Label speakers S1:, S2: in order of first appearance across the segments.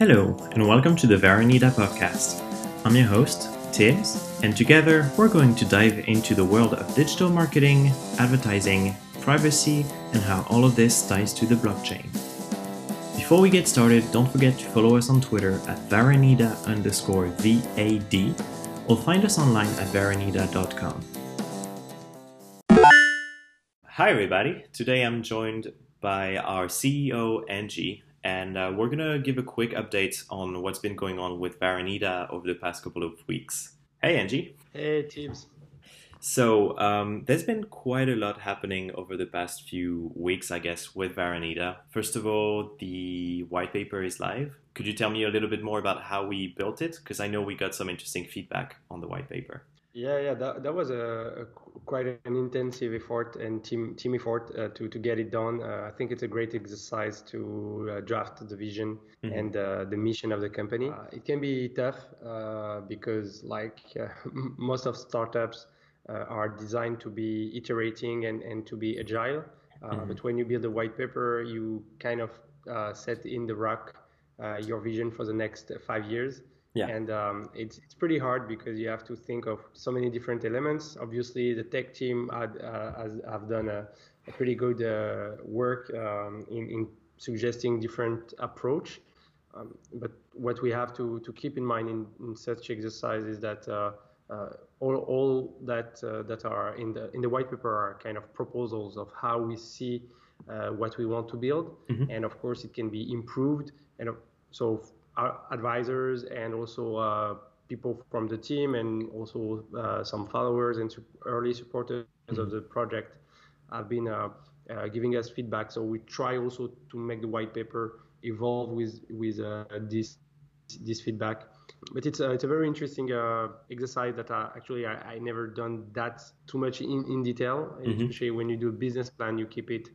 S1: Hello, and welcome to the Varanida podcast. I'm your host, Tibbs, and together we're going to dive into the world of digital marketing, advertising, privacy, and how all of this ties to the blockchain. Before we get started, don't forget to follow us on Twitter at Varanida underscore VAD or find us online at varanida.com. Hi, everybody. Today I'm joined by our CEO, Angie, and uh, we're going to give a quick update on what's been going on with Varanida over the past couple of weeks. Hey, Angie.
S2: Hey, Tibbs.
S1: So, um, there's been quite a lot happening over the past few weeks, I guess, with Varanida. First of all, the white paper is live. Could you tell me a little bit more about how we built it? Because I know we got some interesting feedback on the white paper.
S2: Yeah, yeah, that, that was a, a quite an intensive effort and team team effort uh, to to get it done. Uh, I think it's a great exercise to uh, draft the vision mm-hmm. and uh, the mission of the company. Uh, it can be tough uh, because, like most of startups, are designed to be iterating and and to be agile. Mm-hmm. But when you build a white paper, you kind of set in the rock your vision for the next five years. Yeah. And um, it's, it's pretty hard because you have to think of so many different elements. Obviously, the tech team had, uh, has have done a, a pretty good uh, work um, in, in suggesting different approach. Um, but what we have to, to keep in mind in, in such exercise is that uh, uh, all, all that uh, that are in the in the white paper are kind of proposals of how we see uh, what we want to build, mm-hmm. and of course it can be improved. And so advisors and also uh, people from the team and also uh, some followers and early supporters mm-hmm. of the project have been uh, uh, giving us feedback. So we try also to make the white paper evolve with with uh, this this feedback. But it's a, it's a very interesting uh, exercise that I, actually I, I never done that too much in, in detail. Mm-hmm. Especially when you do a business plan, you keep it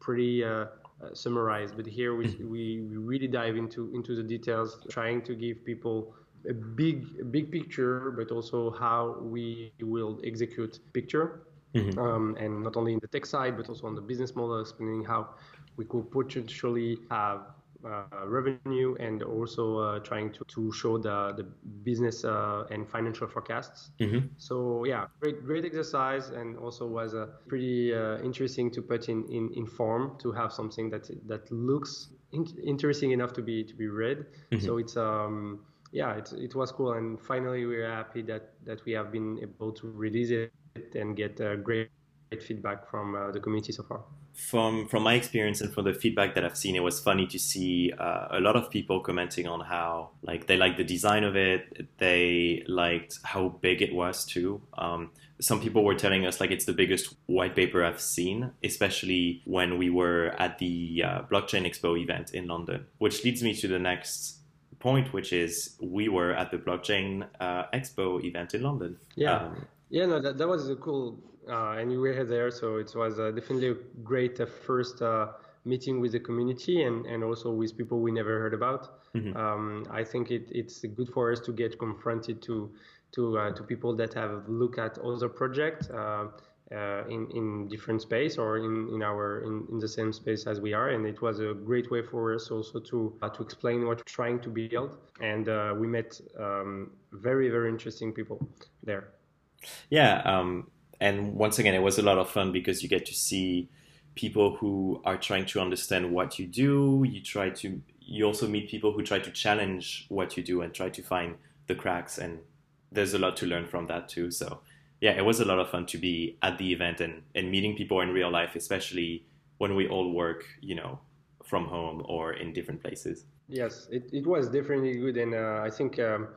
S2: pretty uh, summarized. But here we, we, we really dive into into the details, trying to give people a big a big picture, but also how we will execute picture. Mm-hmm. Um, and not only in the tech side, but also on the business model, explaining how we could potentially have uh, revenue and also uh, trying to, to show the, the business uh, and financial forecasts. Mm-hmm. So yeah, great great exercise and also was uh, pretty uh, interesting to put in, in, in form to have something that that looks in- interesting enough to be to be read. Mm-hmm. So it's um yeah it, it was cool and finally we are happy that that we have been able to release it and get uh, great feedback from the community so far
S1: from from my experience and from the feedback that I've seen, it was funny to see uh, a lot of people commenting on how like they liked the design of it, they liked how big it was too. Um, some people were telling us like it's the biggest white paper I've seen, especially when we were at the uh, blockchain expo event in London. Which leads me to the next point, which is we were at the blockchain uh, expo event in London.
S2: Yeah. Um, yeah, no, that, that was a cool uh, and you were there, so it was uh, definitely a great uh, first meeting with the community and, and also with people we never heard about. Mm-hmm. Um, I think it, it's good for us to get confronted to to uh, to people that have looked at other projects uh, uh, in in different space or in in our in, in the same space as we are, and it was a great way for us also to to explain what we're trying to build. And we met um, very very interesting people there.
S1: Yeah. Um and once again, it was a lot of fun because you get to see people who are trying to understand what you do. You try to you also meet people who try to challenge what you do and try to find the cracks and there's a lot to learn from that too. So yeah, it was a lot of fun to be at the event and, and meeting people in real life, especially when we all work, you know, from home or in different places.
S2: Yes, it, it was definitely good. And uh, I think um,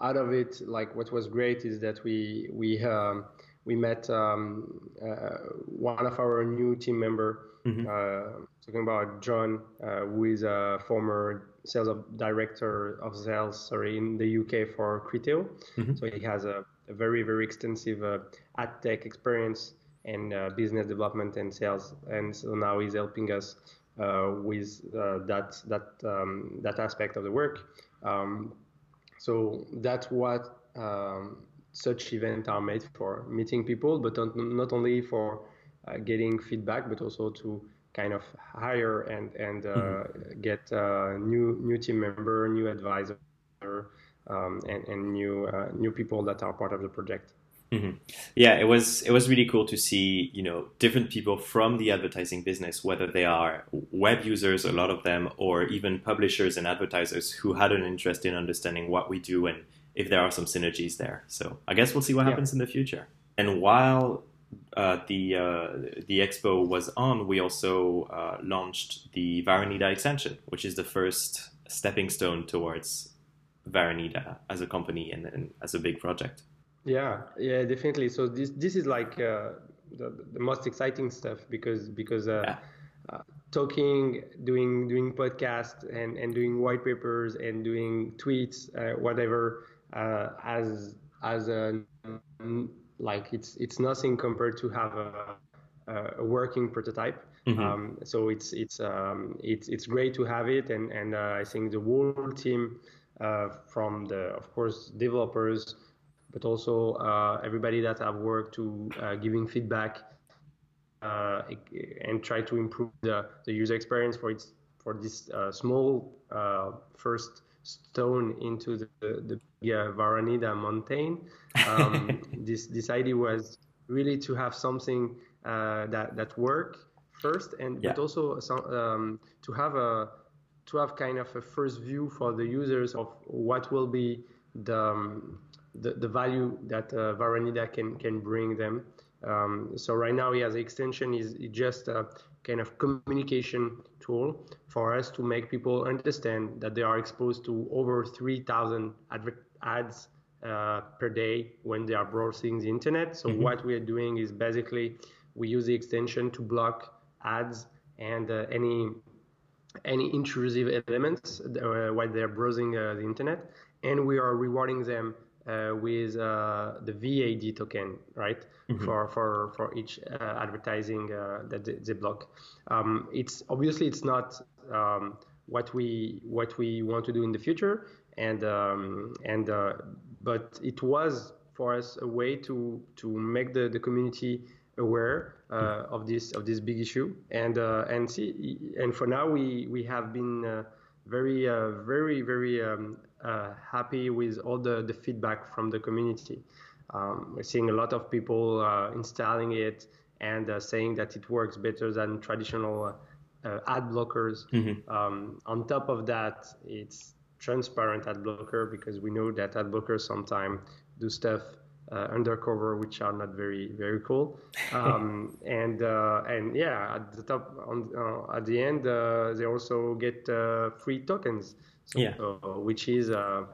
S2: out of it, like what was great is that we, we, um, we met um, uh, one of our new team member, mm-hmm. uh, talking about John, uh, who is a former sales director of sales, sorry, in the UK for Criteo. Mm-hmm. So he has a, a very, very extensive uh, ad tech experience and uh, business development and sales. And so now he's helping us uh, with that that um, that aspect of the work. Um, so that's what um, such events are made for meeting people, but not only for uh, getting feedback, but also to kind of hire and and uh, mm-hmm. get uh, new new team member, new advisor, um, and, and new uh, new people that are part of the project.
S1: Mm-hmm. Yeah, it was it was really cool to see you know different people from the advertising business, whether they are web users, a lot of them, or even publishers and advertisers who had an interest in understanding what we do and if there are some synergies there. So I guess we'll see what happens in the future. And while uh, the uh, the expo was on, we also uh, launched the Varanida extension, which is the first stepping stone towards Varanida as a company and, and as a big project.
S2: Yeah, yeah, definitely. So this this is like uh, the, the most exciting stuff because because uh, yeah. uh, talking, doing doing podcasts and and doing white papers and doing tweets, uh, whatever, uh, as as a like it's it's nothing compared to have a a working prototype. Mm-hmm. Um, so it's it's um, it's it's great to have it, and and uh, I think the whole team from the of course developers but also uh, everybody that have worked to uh, giving feedback uh, and try to improve the, the user experience for its for this uh, small uh, first stone into the the, the Varanida mountain. Um, this this idea was really to have something uh, that that work first, and yeah. but also some, um, to have a to have kind of a first view for the users of what will be the um, the, the value that uh, Varanida can can bring them. Um, so right now, yeah, the extension is just a kind of communication tool for us to make people understand that they are exposed to over 3,000 ads uh, per day when they are browsing the internet. So mm-hmm. what we are doing is basically we use the extension to block ads and uh, any any intrusive elements uh, while they're browsing uh, the internet, and we are rewarding them uh, with uh, the VAD token, right? Mm-hmm. For, for, for each uh, advertising uh, that they, they block. Um, it's obviously it's not um, what we what we want to do in the future, and um, and uh, but it was for us a way to to make the, the community aware uh, mm-hmm. of this of this big issue and and see and for now we we have been very very very um, uh, happy with all the, the feedback from the community. Um, we're seeing a lot of people uh, installing it and uh, saying that it works better than traditional uh, ad blockers. Mm-hmm. Um, on top of that, it's transparent ad blocker because we know that ad blockers sometimes do stuff uh, undercover which are not very very cool um, and uh, and yeah at the top on, uh, at the end they also get free tokens
S1: yeah.
S2: which is uh,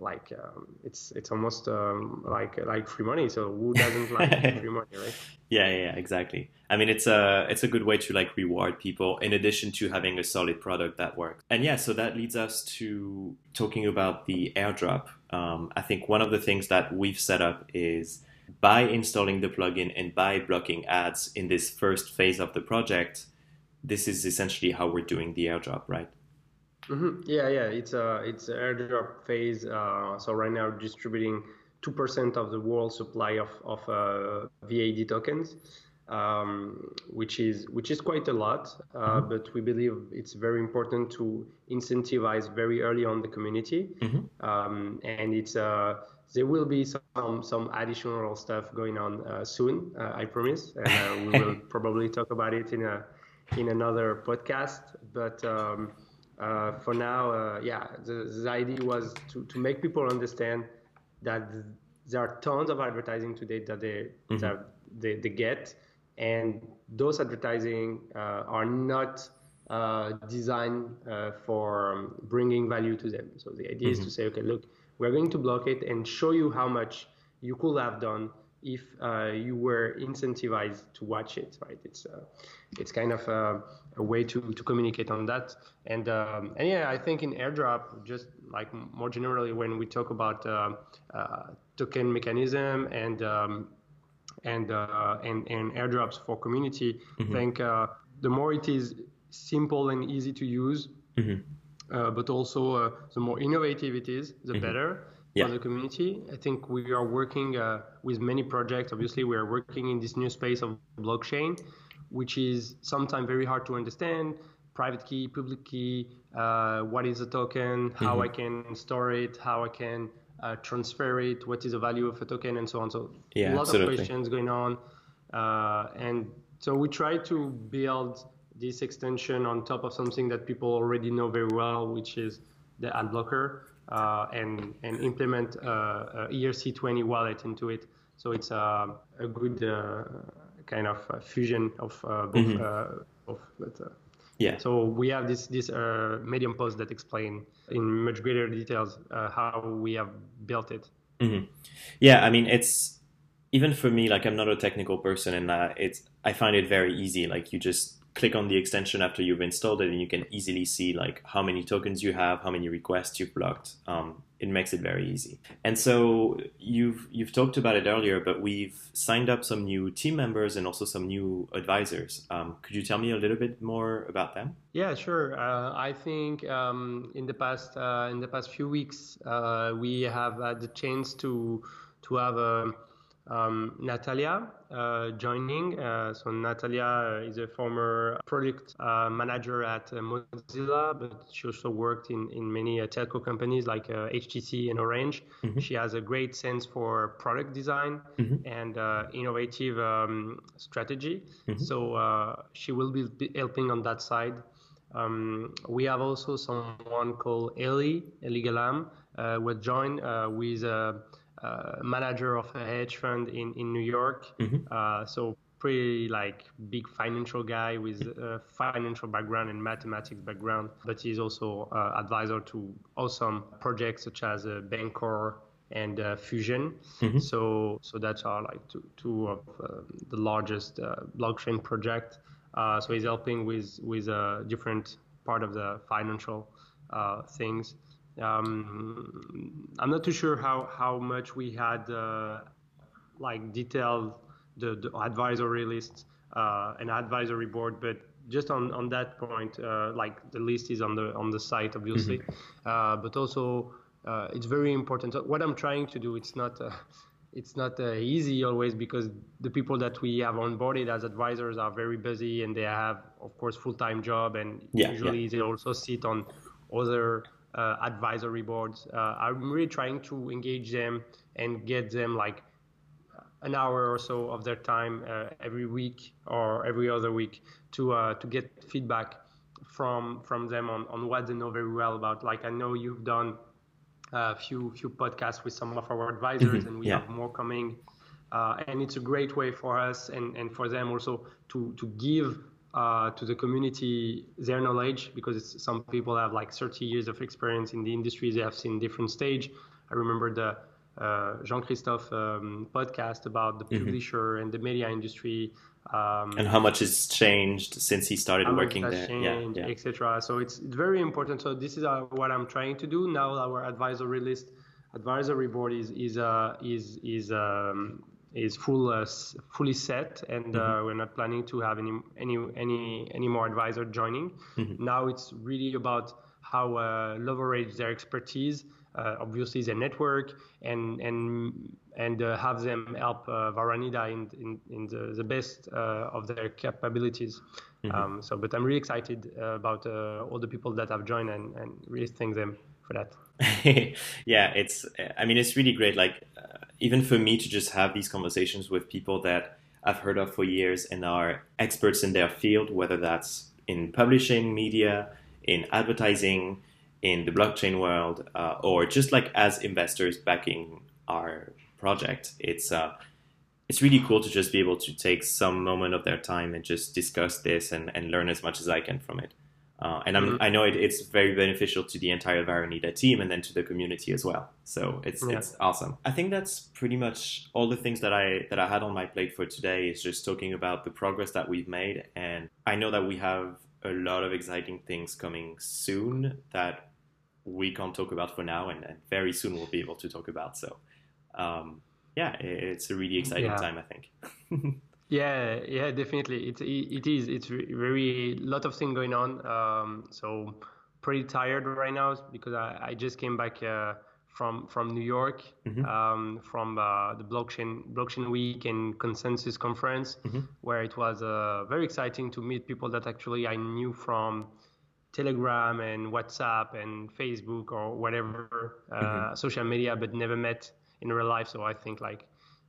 S2: like um, it's it's almost um, like like free money. So who doesn't like free money, right?
S1: Yeah, yeah, exactly. I mean, it's a it's a good way to like reward people in addition to having a solid product that works. And yeah, so that leads us to talking about the airdrop. Um, I think one of the things that we've set up is by installing the plugin and by blocking ads in this first phase of the project, this is essentially how we're doing the airdrop, right?
S2: Mm-hmm. Yeah, yeah, it's a it's airdrop phase. Uh, so right now distributing two percent of the world supply of of uh, VAD tokens, um, which is which is quite a lot. Uh, mm-hmm. But we believe it's very important to incentivize very early on the community, mm-hmm. um, and it's uh, there will be some some additional stuff going on uh, soon. Uh, I promise, and uh, we will probably talk about it in a in another podcast. But um, uh, for now, uh, yeah, the, the, idea was to, to make people understand that there are tons of advertising today that they mm-hmm. that they, they get, and those advertising uh, are not uh, designed uh, for um, bringing value to them. So the idea mm-hmm. is to say, okay, look, we're going to block it and show you how much you could have done if uh, you were incentivized to watch it, right? It's uh, it's kind of a, a, way to, to communicate on that. And um, and yeah, I think in AirDrop, just like more generally, when we talk about uh, uh token mechanism and um, and, uh, and and airdrops for community, mm-hmm. I think uh, the more it is simple and easy to use, mm-hmm. but also the more innovative it is, the mm-hmm. better yeah. for the community. I think we are working uh, with many projects. Obviously, we are working in this new space of blockchain, which is sometimes very hard to understand. Private key, public key, uh, what is a token, how mm-hmm. I can store it, how I can uh, transfer it, what is the value of a token, and so on. So yeah, a lot absolutely. of questions going on, uh, and so we try to build this extension on top of something that people already know very well, which is the ad blocker, and and implement uh, a ERC20 wallet into it. So it's a, a good uh, kind of fusion of both. Mm-hmm. of but,
S1: yeah.
S2: So we have this this uh, Medium post that explain in much greater details uh, how we have built it.
S1: Mm-hmm. Yeah, I mean it's even for me like I'm not a technical person and uh, it's I find it very easy. Like you just click on the extension after you've installed it and you can easily see like how many tokens you have, how many requests you've blocked. Um, it makes it very easy. And so you've you've talked about it earlier, but we've signed up some new team members and also some new advisors. Um, could you tell me a little bit more about them?
S2: Yeah, sure. Uh, I think um, in the past uh, in the past few weeks uh, we have had the chance to to have a um, Natalia uh, joining. Uh, so Natalia is a former product uh, manager at uh, Mozilla, but she also worked in, in many uh, telco companies like HTC uh, and Orange. Mm-hmm. She has a great sense for product design mm-hmm. and innovative um, strategy. Mm-hmm. So she will be helping on that side. Um, we have also someone called Ellie, Ellie Galam, uh, will join with uh, manager of a hedge fund in, in New York. Mm-hmm. Uh, so pretty like big financial guy with a financial background and mathematics background, but he's also uh, advisor to awesome projects such as uh, Bancor and uh, Fusion. Mm-hmm. So so that's our like two, two of uh, the largest uh, blockchain project. so he's helping with with a different part of the financial things. Um, I'm not too sure how, how much we had uh, like detailed the, the advisory list uh, and advisory board, but just on, on that point, uh, like the list is on the on the site obviously, mm-hmm. Uh, but also uh, it's very important. What I'm trying to do, it's not uh, it's not easy always because the people that we have onboarded as advisors are very busy and they have of course full time job and yeah, usually yeah. they also sit on other uh, advisory boards. Uh, I'm really trying to engage them and get them like an hour or so of their time uh, every week or every other week to uh, to get feedback from from them on, on what they know very well about. Like I know you've done a few few podcasts with some of our advisors, mm-hmm. and we yeah. have more coming. Uh, and it's a great way for us and, and for them also to to give uh, to the community their knowledge because some people have like 30 years of experience in the industry. They have seen different stage. I remember the uh, Jean-Christophe um, podcast about the mm-hmm. publisher and the media industry.
S1: Um, and how much has changed since he started working there,
S2: changed, yeah, yeah. etc. So it's very important. So this is uh, what I'm trying to do now. Our advisory list, advisory board is is uh, is is um, is full uh, fully set, and uh, mm-hmm. we're not planning to have any any any any more advisor joining. Mm-hmm. Now it's really about how uh, leverage their expertise, uh, obviously their network, and and and uh, have them help uh, Varanida in in, in the, the best of their capabilities. Mm-hmm. Um, so, but I'm really excited about all the people that have joined and, and really thank them for that.
S1: yeah, it's. I mean, it's really great. Like even for me to just have these conversations with people that I've heard of for years and are experts in their field, whether that's in publishing, media, in advertising, in the blockchain world, uh, or just like as investors backing our project. It's uh, it's really cool to just be able to take some moment of their time and just discuss this and, and learn as much as I can from it. Uh, and mm-hmm. i know it, it's very beneficial to the entire Varanida team and then to the community as well. So it's yeah. it's awesome. I think that's pretty much all the things that I that I had on my plate for today. Is just talking about the progress that we've made, and I know that we have a lot of exciting things coming soon that we can't talk about for now, and, and very soon we'll be able to talk about. So. Um, yeah, it's a really exciting yeah. time, I think.
S2: Yeah, yeah, definitely. It it is. It's very lot of things going on. Um, so pretty tired right now because I, I just came back uh, from from New York, mm-hmm. um, from uh, the blockchain blockchain week and consensus conference, mm-hmm. where it was uh, very exciting to meet people that actually I knew from Telegram and WhatsApp and Facebook or whatever uh, mm-hmm. social media, but never met in real life. So I think like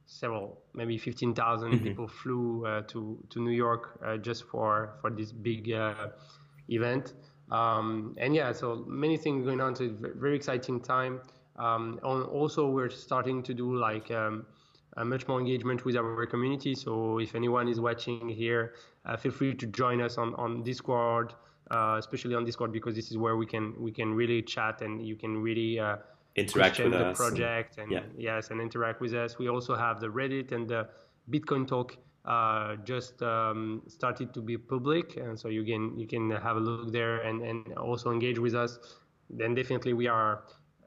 S2: several, maybe 15,000 mm-hmm. people flew uh, to to New York uh, just for for this big uh, event. Um, and yeah, so many things going on. So it's a very exciting time. Um, also, we're starting to do like um, much more engagement with our community. So if anyone is watching here, uh, feel free to join us on on Discord, uh, especially on Discord because this is where we can we can really chat and you can really uh,
S1: interact with
S2: the
S1: us
S2: project and, and yeah. yes and interact with us. We also have the Reddit and the Bitcoin Talk uh, just um, started to be public, and so you can you can have a look there and and also engage with us. Then definitely we are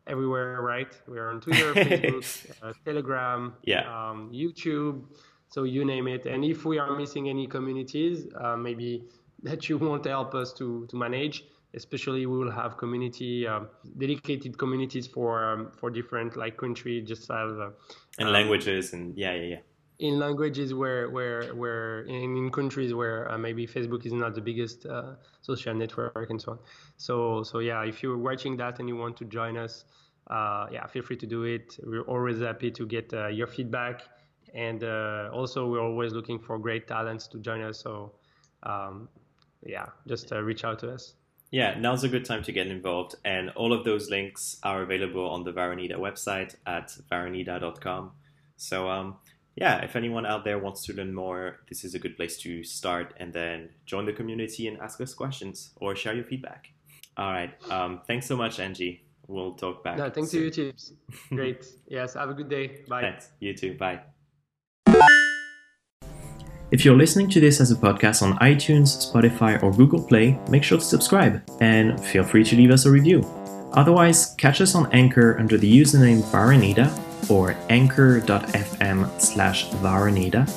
S2: everywhere, right? We are on Twitter, Facebook, uh, Telegram,
S1: yeah.
S2: um, YouTube, so you name it. And if we are missing any communities, uh, maybe that you want to help us to to manage, especially we will have community um, dedicated communities for um, for different like country just as uh,
S1: and um, languages and yeah yeah yeah
S2: in languages where where where in, in countries where uh, maybe Facebook is not the biggest uh, social network and so on. So so yeah, if you're watching that and you want to join us, uh, yeah, feel free to do it. We're always happy to get uh, your feedback, and uh, also we're always looking for great talents to join us. So um, yeah, just uh, reach out to us.
S1: Yeah, now's a good time to get involved, and all of those links are available on the Varanida website at varanida.com. So um, yeah, if anyone out there wants to learn more, this is a good place to start and then join the community and ask us questions or share your feedback. All right. Um, thanks so much, Angie. We'll talk back.
S2: No, thanks soon. to you, Tibbs. Great. yes, have a good day. Bye.
S1: Thanks. You too. Bye. If you're listening to this as a podcast on iTunes, Spotify, or Google Play, make sure to subscribe and feel free to leave us a review. Otherwise, catch us on Anchor under the username Varanida or anchor.fm slash varanida.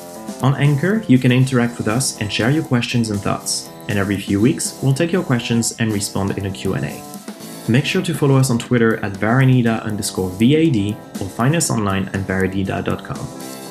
S1: On Anchor, you can interact with us and share your questions and thoughts. And every few weeks, we'll take your questions and respond in a Q&A. Make sure to follow us on Twitter at varanida underscore VAD or find us online at varanida.com.